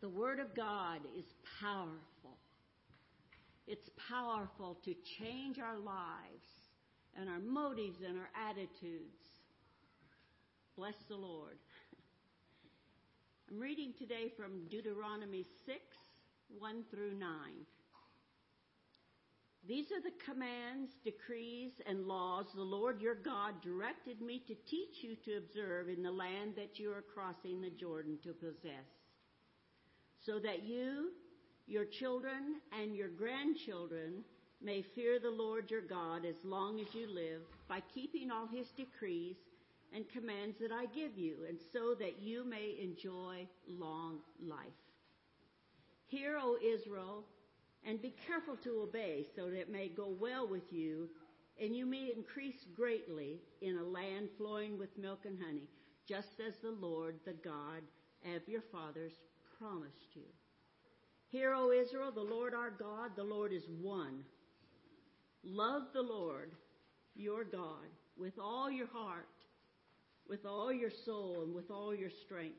The Word of God is powerful. It's powerful to change our lives and our motives and our attitudes. Bless the Lord. I'm reading today from Deuteronomy 6 1 through 9. These are the commands, decrees, and laws the Lord your God directed me to teach you to observe in the land that you are crossing the Jordan to possess, so that you, your children, and your grandchildren may fear the Lord your God as long as you live by keeping all his decrees and commands that I give you, and so that you may enjoy long life. Hear, O Israel, and be careful to obey, so that it may go well with you, and you may increase greatly in a land flowing with milk and honey, just as the Lord, the God of your fathers, promised you. Hear, O Israel, the Lord our God, the Lord is one. Love the Lord your God with all your heart, with all your soul, and with all your strength.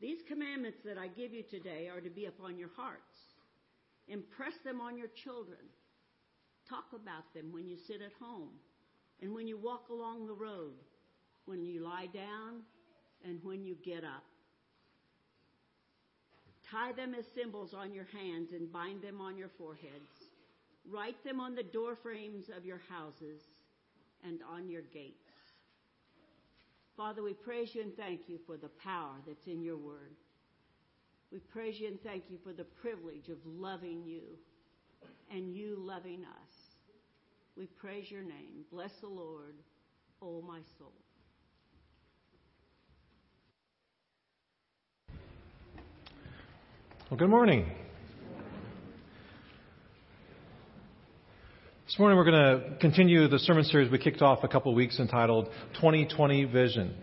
These commandments that I give you today are to be upon your hearts. Impress them on your children. Talk about them when you sit at home and when you walk along the road, when you lie down and when you get up. Tie them as symbols on your hands and bind them on your foreheads. Write them on the door frames of your houses and on your gates. Father, we praise you and thank you for the power that's in your word. We praise you and thank you for the privilege of loving you and you loving us. We praise your name. Bless the Lord, O oh my soul. Well, good morning. This morning we're going to continue the sermon series we kicked off a couple of weeks entitled 2020 Vision.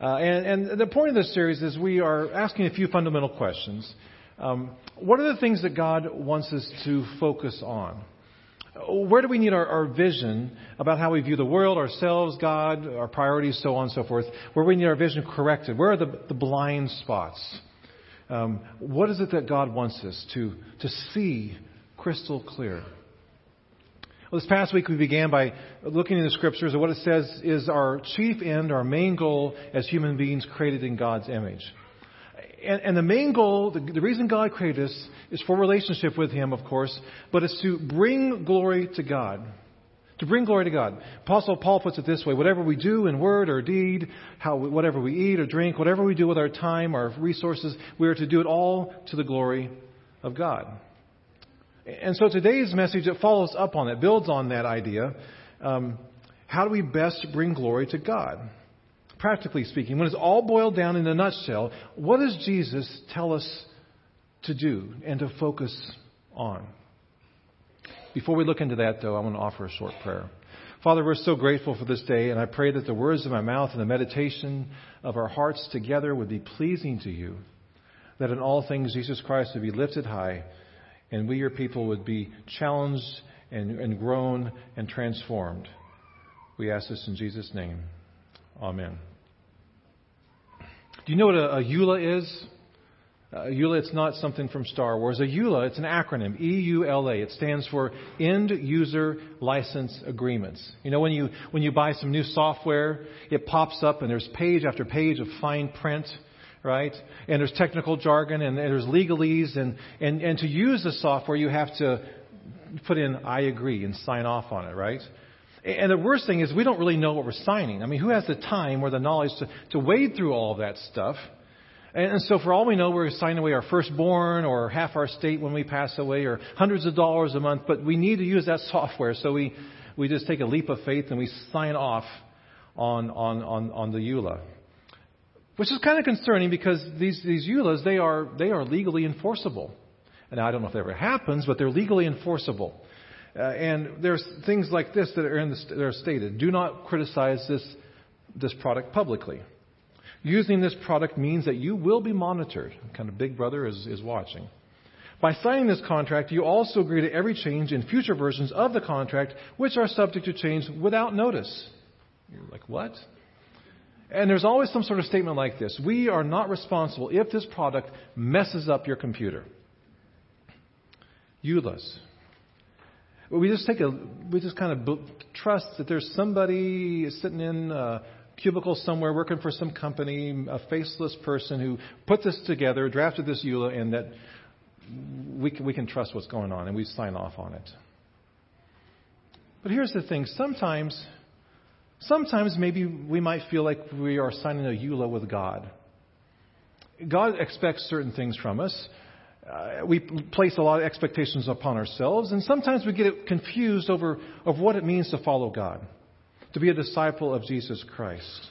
Uh, and, and, the point of this series is we are asking a few fundamental questions. Um, what are the things that God wants us to focus on? Where do we need our, our, vision about how we view the world, ourselves, God, our priorities, so on and so forth? Where we need our vision corrected? Where are the, the blind spots? Um, what is it that God wants us to, to see crystal clear? Well, this past week we began by looking in the scriptures at what it says is our chief end, our main goal as human beings created in God's image. And, and the main goal, the, the reason God created us is for relationship with Him, of course, but it's to bring glory to God. To bring glory to God. Apostle Paul puts it this way whatever we do in word or deed, how, whatever we eat or drink, whatever we do with our time, our resources, we are to do it all to the glory of God. And so today's message it follows up on that, builds on that idea. Um, how do we best bring glory to God? Practically speaking, when it's all boiled down in a nutshell, what does Jesus tell us to do and to focus on? Before we look into that, though, I want to offer a short prayer. Father, we're so grateful for this day, and I pray that the words of my mouth and the meditation of our hearts together would be pleasing to you, that in all things Jesus Christ would be lifted high and we, your people, would be challenged and, and grown and transformed. We ask this in Jesus' name. Amen. Do you know what a, a EULA is? Uh, A EULA, it's not something from Star Wars. A EULA, it's an acronym, E-U-L-A. It stands for End User License Agreements. You know, when you, when you buy some new software, it pops up and there's page after page of fine print right? And there's technical jargon and there's legalese. And, and, and to use the software, you have to put in, I agree, and sign off on it, right? And the worst thing is we don't really know what we're signing. I mean, who has the time or the knowledge to, to wade through all of that stuff? And so for all we know, we're signing away our firstborn or half our state when we pass away or hundreds of dollars a month, but we need to use that software. So we, we just take a leap of faith and we sign off on, on, on, on the EULA. Which is kind of concerning because these, these EULAs, they are, they are legally enforceable. And I don't know if that ever happens, but they're legally enforceable. Uh, and there's things like this that are, in the, that are stated. Do not criticize this, this product publicly. Using this product means that you will be monitored. Kind of Big Brother is, is watching. By signing this contract, you also agree to every change in future versions of the contract, which are subject to change without notice. You're like, what? And there's always some sort of statement like this We are not responsible if this product messes up your computer. EULAs. We just take a, we just kind of trust that there's somebody sitting in a cubicle somewhere working for some company, a faceless person who put this together, drafted this EULA, and that we can, we can trust what's going on and we sign off on it. But here's the thing sometimes, sometimes maybe we might feel like we are signing a EULA with God. God expects certain things from us. Uh, we place a lot of expectations upon ourselves, and sometimes we get confused over of what it means to follow God, to be a disciple of Jesus Christ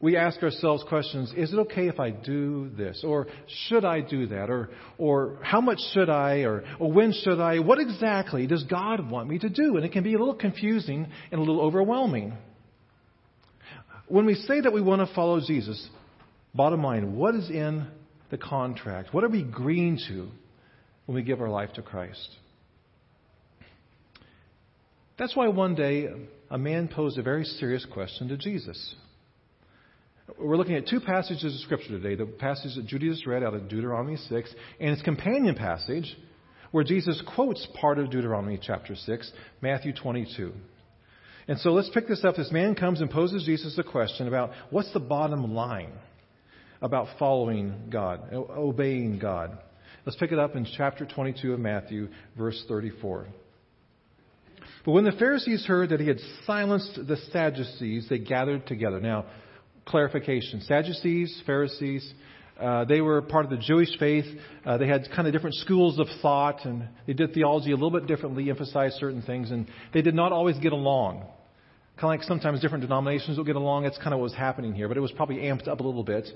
we ask ourselves questions is it okay if I do this? Or should I do that? Or, or how much should I? Or, or when should I? What exactly does God want me to do? And it can be a little confusing and a little overwhelming. When we say that we want to follow Jesus, bottom line, what is in the contract? What are we agreeing to when we give our life to Christ? That's why one day a man posed a very serious question to Jesus. We're looking at two passages of Scripture today the passage that Judy just read out of Deuteronomy 6 and its companion passage where Jesus quotes part of Deuteronomy chapter 6, Matthew 22. And so let's pick this up. This man comes and poses Jesus a question about what's the bottom line about following God, obeying God. Let's pick it up in chapter 22 of Matthew, verse 34. But when the Pharisees heard that he had silenced the Sadducees, they gathered together. Now, clarification. Sadducees, Pharisees, uh, they were part of the Jewish faith. Uh, they had kind of different schools of thought, and they did theology a little bit differently, emphasized certain things, and they did not always get along. Kind of like sometimes different denominations will get along. That's kind of what was happening here, but it was probably amped up a little bit.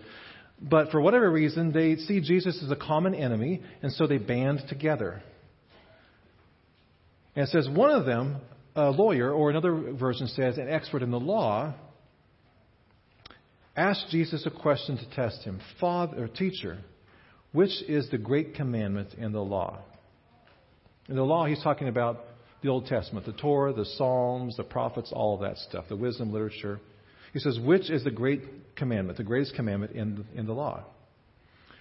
But for whatever reason, they see Jesus as a common enemy, and so they band together. And it says one of them, a lawyer, or another version says an expert in the law, asked Jesus a question to test him Father, or teacher, which is the great commandment in the law? In the law, he's talking about the Old Testament, the Torah, the Psalms, the prophets, all of that stuff, the wisdom literature. He says, which is the great commandment, the greatest commandment in, in the law?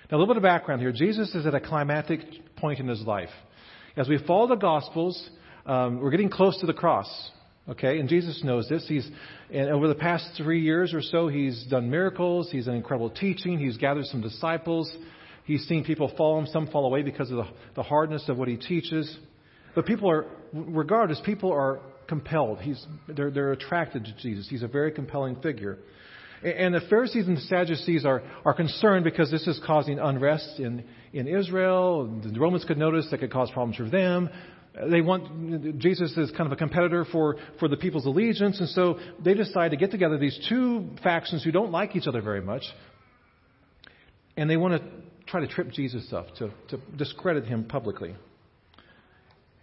Now, a little bit of background here. Jesus is at a climactic point in his life. As we follow the Gospels, um, we're getting close to the cross. Okay, and Jesus knows this. He's and over the past three years or so, he's done miracles. He's done incredible teaching. He's gathered some disciples. He's seen people follow him. Some fall away because of the, the hardness of what he teaches. But people are, regardless, people are compelled. He's, they're, they're attracted to Jesus. He's a very compelling figure. And the Pharisees and the Sadducees are, are concerned because this is causing unrest in, in Israel. The Romans could notice that could cause problems for them. They want Jesus is kind of a competitor for, for the people's allegiance, and so they decide to get together these two factions who don't like each other very much, and they want to try to trip Jesus up, to, to discredit him publicly.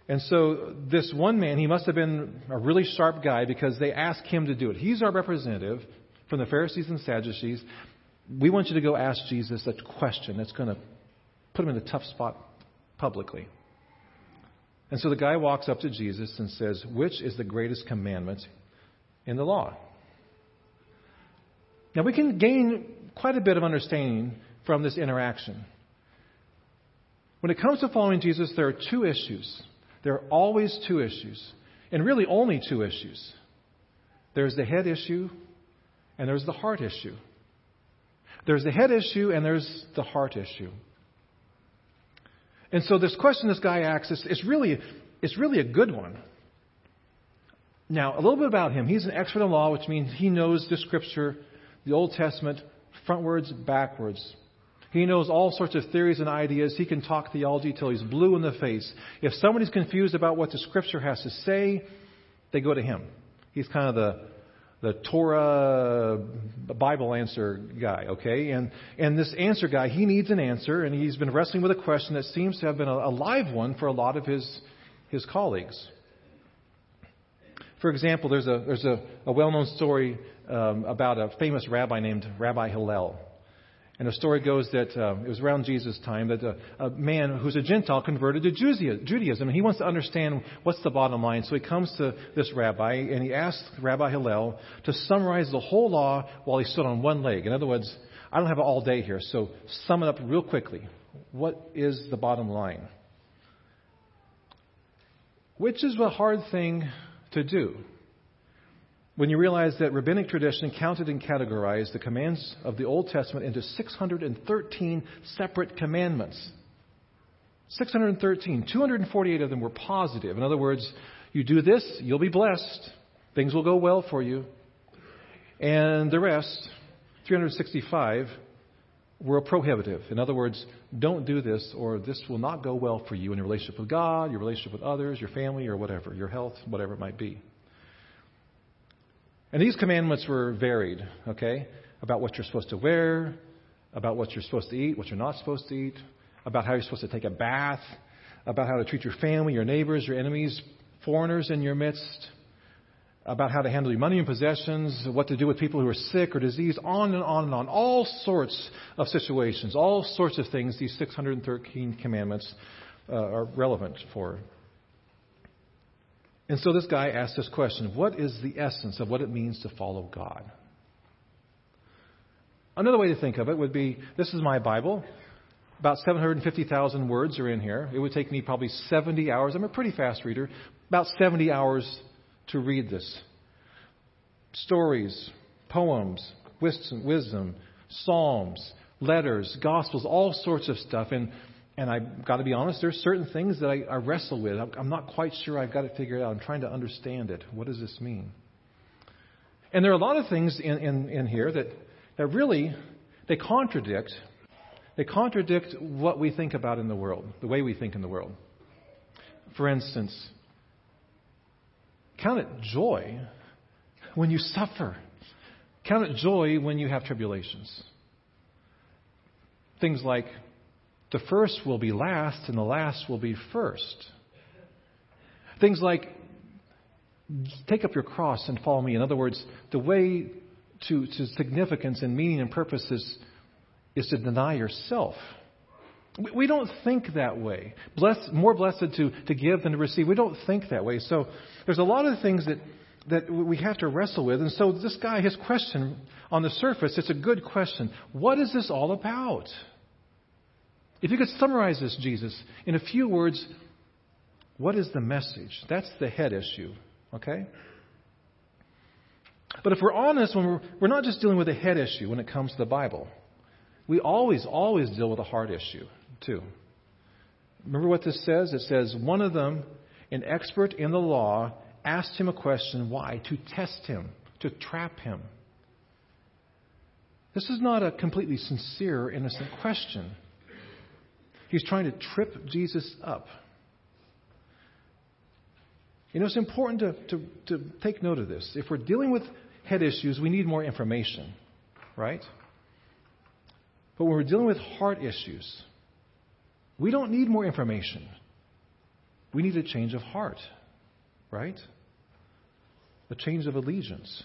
And so this one man, he must have been a really sharp guy because they ask him to do it. He's our representative from the Pharisees and Sadducees. We want you to go ask Jesus a question that's going to put him in a tough spot publicly. And so the guy walks up to Jesus and says, Which is the greatest commandment in the law? Now, we can gain quite a bit of understanding from this interaction. When it comes to following Jesus, there are two issues. There are always two issues, and really only two issues. There's the head issue, and there's the heart issue. There's the head issue, and there's the heart issue. And so this question this guy asks is, really, it's really a good one. Now, a little bit about him. He's an expert in law, which means he knows the scripture, the Old Testament, frontwards, backwards. He knows all sorts of theories and ideas. He can talk theology till he's blue in the face. If somebody's confused about what the scripture has to say, they go to him. He's kind of the the Torah Bible answer guy, okay? And, and this answer guy, he needs an answer, and he's been wrestling with a question that seems to have been a, a live one for a lot of his, his colleagues. For example, there's a, there's a, a well known story um, about a famous rabbi named Rabbi Hillel. And the story goes that uh, it was around Jesus' time that a, a, man who's a Gentile converted to Judaism, and he wants to understand what's the bottom line. So he comes to this rabbi, and he asks Rabbi Hillel to summarize the whole law while he stood on one leg. In other words, I don't have all day here, so sum it up real quickly. What is the bottom line? Which is a hard thing to do when you realize that rabbinic tradition counted and categorized the commands of the Old Testament into 613 separate commandments. 613. 248 of them were positive. In other words, you do this, you'll be blessed. Things will go well for you. And the rest, 365, were prohibitive. In other words, don't do this or this will not go well for you in your relationship with God, your relationship with others, your family, or whatever, your health, whatever it might be. And these commandments were varied, okay? About what you're supposed to wear, about what you're supposed to eat, what you're not supposed to eat, about how you're supposed to take a bath, about how to treat your family, your neighbors, your enemies, foreigners in your midst, about how to handle your money and possessions, what to do with people who are sick or diseased, on and on and on. All sorts of situations, all sorts of things these 613 commandments uh, are relevant for. And so this guy asked this question What is the essence of what it means to follow God? Another way to think of it would be this is my Bible. About 750,000 words are in here. It would take me probably 70 hours. I'm a pretty fast reader. About 70 hours to read this. Stories, poems, wisdom, psalms, letters, gospels, all sorts of stuff. And and I've got to be honest, there's certain things that I, I wrestle with. I'm not quite sure I've got it figured out. I'm trying to understand it. What does this mean? And there are a lot of things in, in, in here that, that really they contradict they contradict what we think about in the world, the way we think in the world. For instance, count it joy when you suffer. Count it joy when you have tribulations. Things like the first will be last and the last will be first. Things like take up your cross and follow me. In other words, the way to, to significance and meaning and purpose is, is to deny yourself. We, we don't think that way. Bless, more blessed to, to give than to receive. We don't think that way. So there's a lot of things that, that we have to wrestle with. And so this guy, his question on the surface, it's a good question. What is this all about? If you could summarize this, Jesus, in a few words, what is the message? That's the head issue, okay? But if we're honest, when we're, we're not just dealing with a head issue when it comes to the Bible. We always, always deal with a heart issue, too. Remember what this says? It says, one of them, an expert in the law, asked him a question. Why? To test him, to trap him. This is not a completely sincere, innocent question. He's trying to trip Jesus up. You know, it's important to, to, to take note of this. If we're dealing with head issues, we need more information, right? But when we're dealing with heart issues, we don't need more information. We need a change of heart, right? A change of allegiance.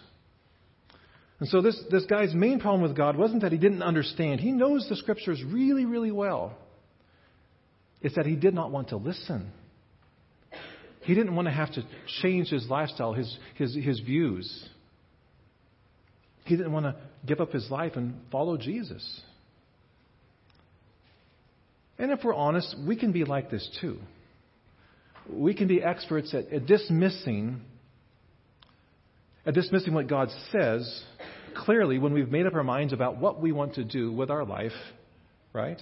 And so this, this guy's main problem with God wasn't that he didn't understand. He knows the scriptures really, really well is that he did not want to listen. He didn't want to have to change his lifestyle, his, his, his views. He didn't want to give up his life and follow Jesus. And if we're honest, we can be like this too. We can be experts at, at dismissing at dismissing what God says clearly when we've made up our minds about what we want to do with our life, right?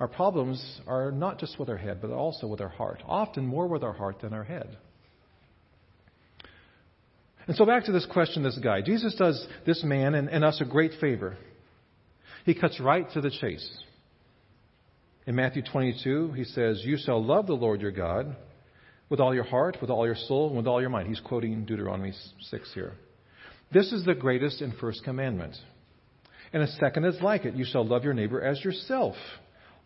Our problems are not just with our head, but also with our heart, often more with our heart than our head. And so back to this question, this guy. Jesus does this man and, and us a great favor. He cuts right to the chase. In Matthew 22, he says, You shall love the Lord your God with all your heart, with all your soul, and with all your mind. He's quoting Deuteronomy 6 here. This is the greatest and first commandment. And a second is like it. You shall love your neighbor as yourself.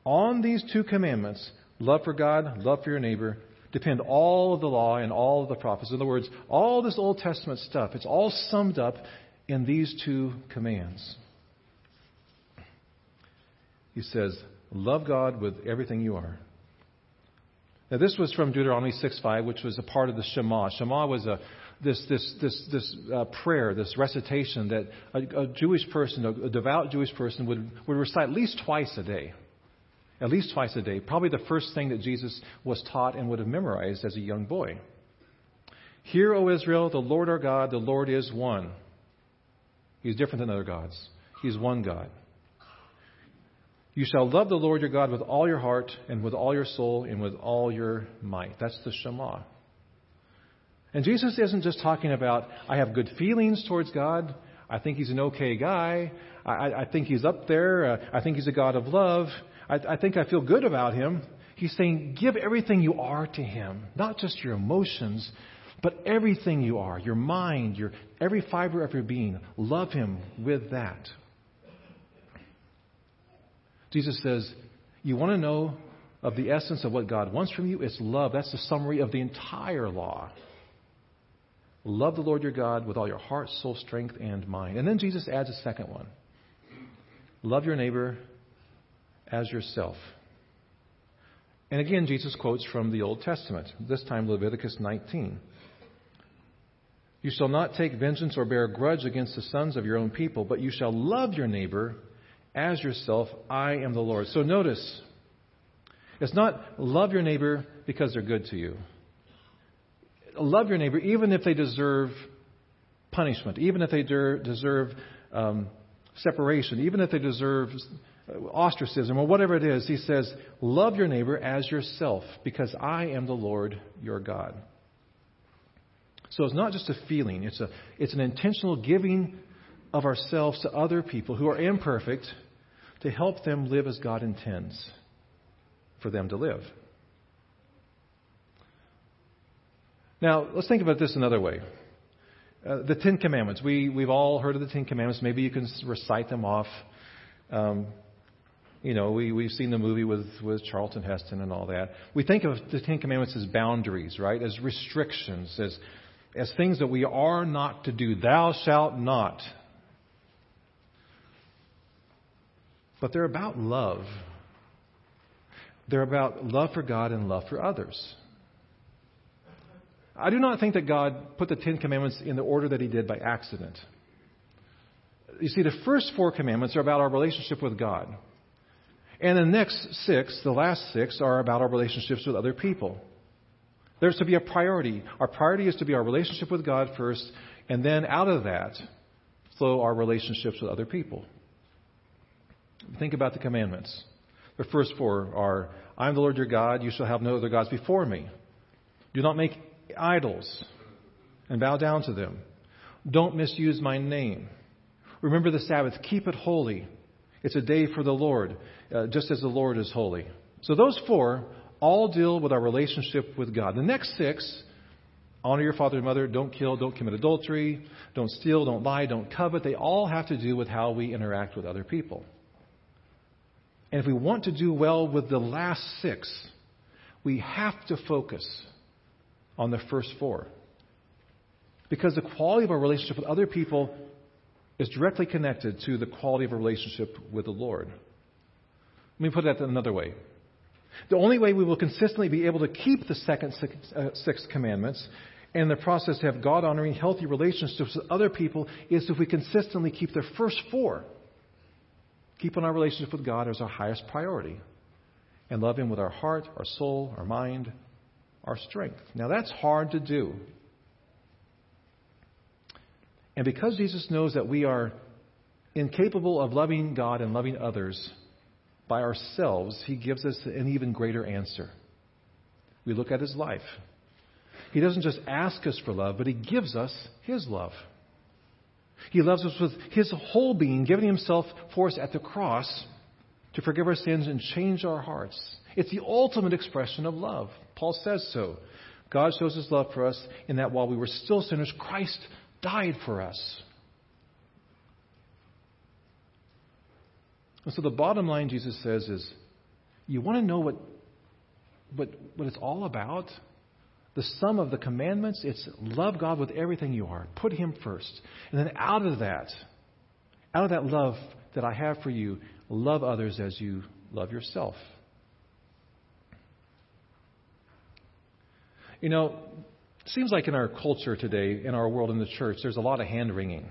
On these two commandments, love for God, love for your neighbor, depend all of the law and all of the prophets. In other words, all this Old Testament stuff, it's all summed up in these two commands. He says, Love God with everything you are. Now, this was from Deuteronomy 6:5, which was a part of the Shema. Shema was a this this this this uh, prayer, this recitation that a, a Jewish person, a, a devout Jewish person, would would recite at least twice a day, at least twice a day. Probably the first thing that Jesus was taught and would have memorized as a young boy. Hear, O Israel, the Lord our God, the Lord is one. He's different than other gods. He's one God. You shall love the Lord your God with all your heart and with all your soul and with all your might. That's the Shema. And Jesus isn't just talking about, I have good feelings towards God. I think he's an okay guy. I, I think he's up there. Uh, I think he's a God of love. I, I think I feel good about him. He's saying, give everything you are to him, not just your emotions, but everything you are, your mind, your every fiber of your being. Love him with that. Jesus says, You want to know of the essence of what God wants from you? It's love. That's the summary of the entire law. Love the Lord your God with all your heart, soul, strength, and mind. And then Jesus adds a second one love your neighbor as yourself. And again, Jesus quotes from the Old Testament, this time Leviticus 19. You shall not take vengeance or bear a grudge against the sons of your own people, but you shall love your neighbor as yourself. I am the Lord. So notice, it's not love your neighbor because they're good to you. Love your neighbor even if they deserve punishment, even if they deserve um, separation, even if they deserve ostracism or whatever it is. He says, Love your neighbor as yourself because I am the Lord your God. So it's not just a feeling, it's, a, it's an intentional giving of ourselves to other people who are imperfect to help them live as God intends for them to live. Now, let's think about this another way. Uh, the Ten Commandments. We, we've all heard of the Ten Commandments. Maybe you can recite them off. Um, you know, we, we've seen the movie with, with Charlton Heston and all that. We think of the Ten Commandments as boundaries, right? As restrictions, as, as things that we are not to do. Thou shalt not. But they're about love. They're about love for God and love for others. I do not think that God put the Ten Commandments in the order that He did by accident. You see, the first four commandments are about our relationship with God. And the next six, the last six, are about our relationships with other people. There's to be a priority. Our priority is to be our relationship with God first, and then out of that flow our relationships with other people. Think about the commandments. The first four are I am the Lord your God, you shall have no other gods before me. Do not make idols and bow down to them. Don't misuse my name. Remember the Sabbath, keep it holy. It's a day for the Lord, uh, just as the Lord is holy. So those four all deal with our relationship with God. The next six honor your father and mother, don't kill, don't commit adultery, don't steal, don't lie, don't covet. They all have to do with how we interact with other people. And if we want to do well with the last six, we have to focus on the first four. Because the quality of our relationship with other people is directly connected to the quality of our relationship with the Lord. Let me put that another way. The only way we will consistently be able to keep the second six, uh, six commandments and in the process to have God honoring, healthy relationships with other people is if we consistently keep the first four keeping our relationship with God as our highest priority and love Him with our heart, our soul, our mind, our strength. Now, that's hard to do. And because Jesus knows that we are incapable of loving God and loving others by ourselves, He gives us an even greater answer. We look at His life. He doesn't just ask us for love, but He gives us His love. He loves us with his whole being, giving himself for us at the cross to forgive our sins and change our hearts. It's the ultimate expression of love. Paul says so. God shows his love for us in that while we were still sinners, Christ died for us. And so the bottom line, Jesus says, is you want to know what, what, what it's all about? the sum of the commandments, it's love God with everything you are. Put Him first. And then out of that, out of that love that I have for you, love others as you love yourself. You know, it seems like in our culture today, in our world, in the church, there's a lot of hand wringing,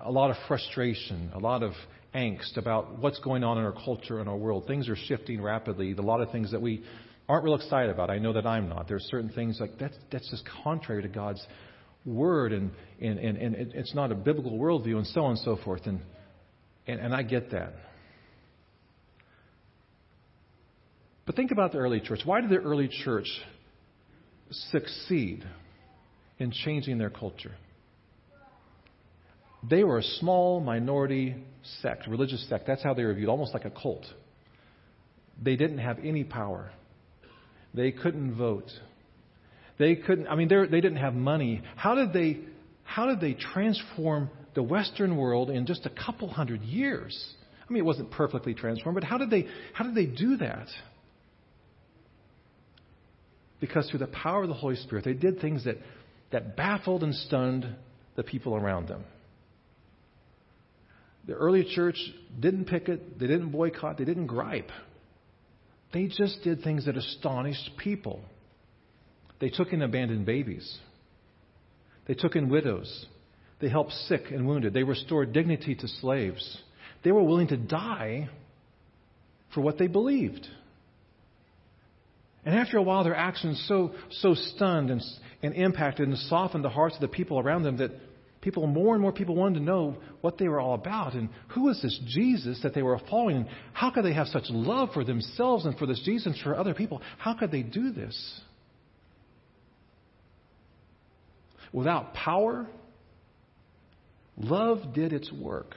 a lot of frustration, a lot of angst about what's going on in our culture and our world. Things are shifting rapidly. A lot of things that we aren't real excited about. I know that I'm not. There's certain things like that's that's just contrary to God's word, and and and, and it's not a biblical worldview, and so on and so forth. And and, and I get that. But think about the early church. Why did the early church succeed in changing their culture? They were a small minority sect, religious sect. That's how they were viewed, almost like a cult. They didn't have any power. They couldn't vote. They couldn't. I mean, they didn't have money. How did they? How did they transform the Western world in just a couple hundred years? I mean, it wasn't perfectly transformed, but how did they? How did they do that? Because through the power of the Holy Spirit, they did things that that baffled and stunned the people around them. The early church didn't picket, they didn't boycott, they didn't gripe. They just did things that astonished people. They took in abandoned babies. They took in widows. They helped sick and wounded. They restored dignity to slaves. They were willing to die for what they believed. And after a while, their actions so, so stunned and, and impacted and softened the hearts of the people around them that people, more and more people wanted to know what they were all about and who was this Jesus that they were following and how could they have such love for themselves and for this Jesus and for other people? How could they do this? Without power, love did its work.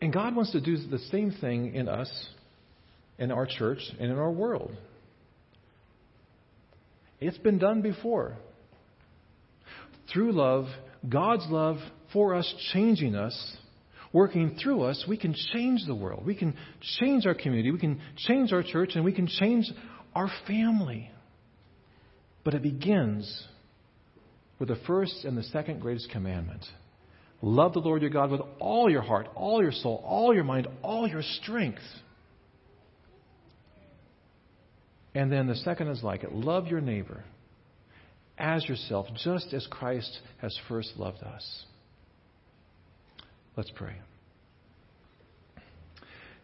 And God wants to do the same thing in us, in our church, and in our world. It's been done before. Through love, God's love for us, changing us, working through us, we can change the world. We can change our community. We can change our church, and we can change our family. But it begins with the first and the second greatest commandment love the Lord your God with all your heart, all your soul, all your mind, all your strength. And then the second is like it love your neighbor as yourself, just as Christ has first loved us. Let's pray.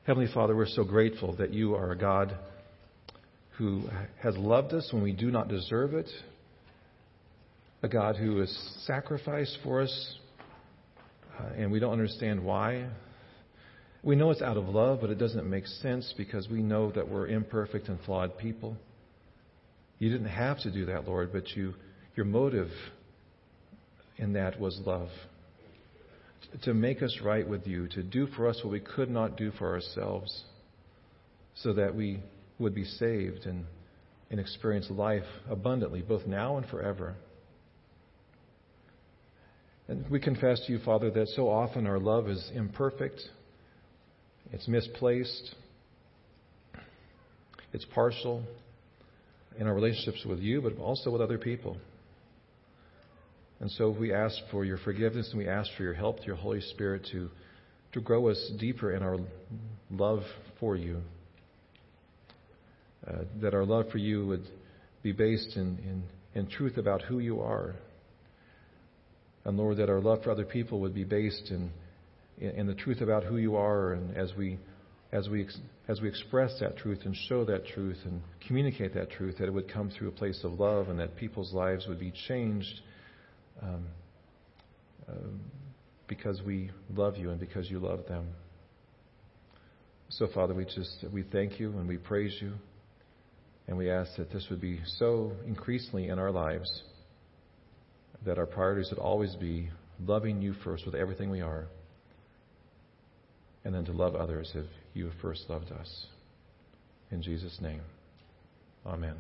Heavenly Father, we're so grateful that you are a God who has loved us when we do not deserve it, a God who has sacrificed for us uh, and we don't understand why. We know it's out of love, but it doesn't make sense because we know that we're imperfect and flawed people. You didn't have to do that, Lord, but you, your motive in that was love. To make us right with you, to do for us what we could not do for ourselves, so that we would be saved and, and experience life abundantly, both now and forever. And we confess to you, Father, that so often our love is imperfect it's misplaced. It's partial in our relationships with you, but also with other people. And so we ask for your forgiveness and we ask for your help your Holy Spirit to, to grow us deeper in our love for you. Uh, that our love for you would be based in, in, in truth about who you are. And Lord, that our love for other people would be based in in the truth about who you are, and as we as we as we express that truth and show that truth and communicate that truth, that it would come through a place of love, and that people's lives would be changed um, uh, because we love you and because you love them. So, Father, we just we thank you and we praise you, and we ask that this would be so increasingly in our lives that our priorities would always be loving you first with everything we are and then to love others if you first loved us. In Jesus' name, amen.